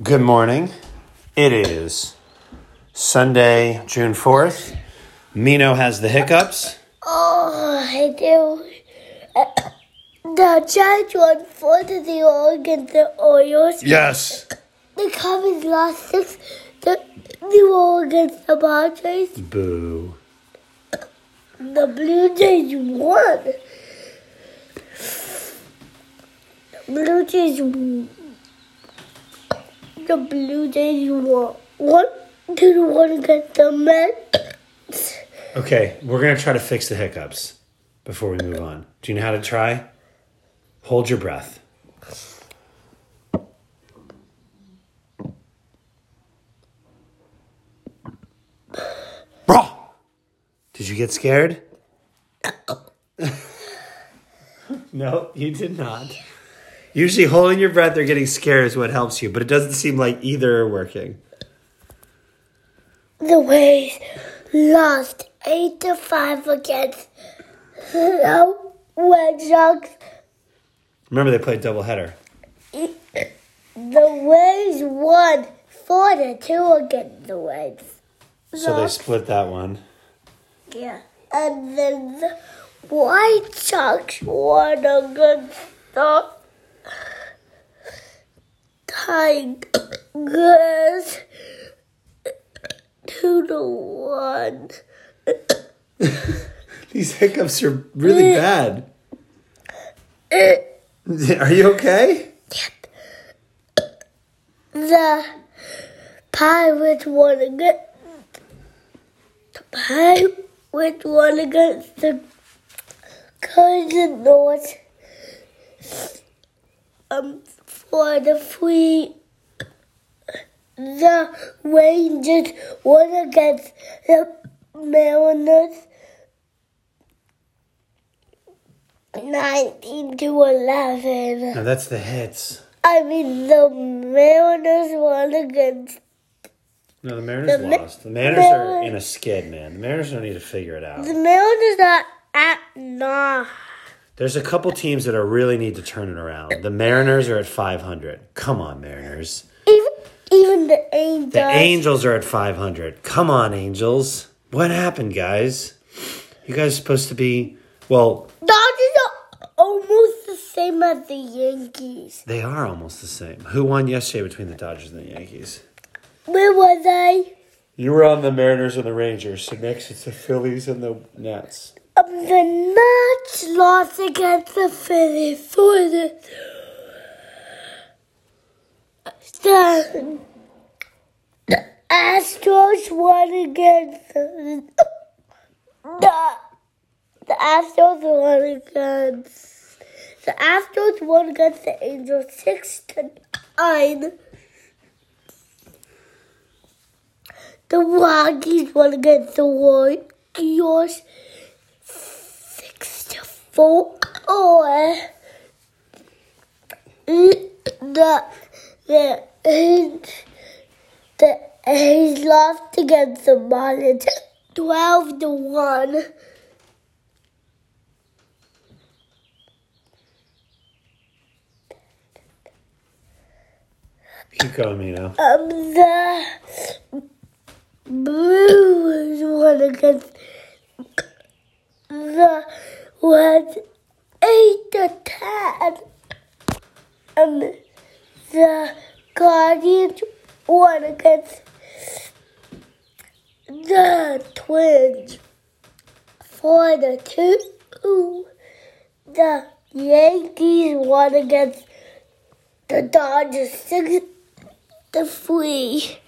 Good morning. It is Sunday, June 4th. Mino has the hiccups. Oh, I do. The Giants won four to zero against the Orioles. Yes. The Cubs lost six to zero against the Padres. Boo. The Blue Jays won. The Blue Jays. The Blue Jays won. One to one against the Mets. Okay, we're going to try to fix the hiccups before we move on. Do you know how to try? Hold your breath. Bro! Did you get scared? no, you did not. Usually, holding your breath or getting scared is what helps you, but it doesn't seem like either are working. The Waves lost eight to five against the Red Sox. Remember, they played doubleheader. The Waves won four to two against the Reds. So they split that one. Yeah. And then the White Sox won against the Tigers two to one. These hiccups are really bad. Are you okay? The Pirates won against the Pirates won against the Cardinals. Um, for the free, the Rangers won against the Mariners. 19 to 11. No, that's the hits. I mean, the Mariners won against. No, the Mariners The lost. The Mariners are in a skid, man. The Mariners don't need to figure it out. The Mariners are at nah. There's a couple teams that are really need to turn it around. The Mariners are at 500. Come on, Mariners. Even even the Angels. The Angels are at 500. Come on, Angels. What happened, guys? You guys supposed to be well, Dodgers are almost the same as the Yankees. they are almost the same. Who won yesterday between the Dodgers and the Yankees? Where was I? You were on the Mariners and the Rangers, so next it's the Phillies and the Nets. The Mets lost against the Phillies for the. The, the Astros won against the, the the Astros won against the Astros won against the Angels six to nine. The Rockies won against the Warriors four. Oh, the the the A's lost against the Marlins twelve to one. Keep going, Mino. Um, the Blues won against the Reds eight to ten. Um, the Guardians won against the Twins four to two. The Yankees won against the Dodgers six to three.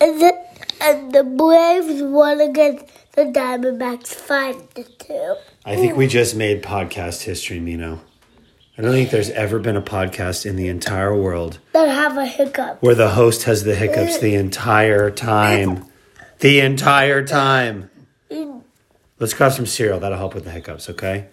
And the, and the Braves won against the Diamondbacks five to two. I think we just made podcast history, Mino. I don't think there's ever been a podcast in the entire world That have a hiccup. where the host has the hiccups the entire time. The entire time. Let's grab some cereal. That'll help with the hiccups, okay?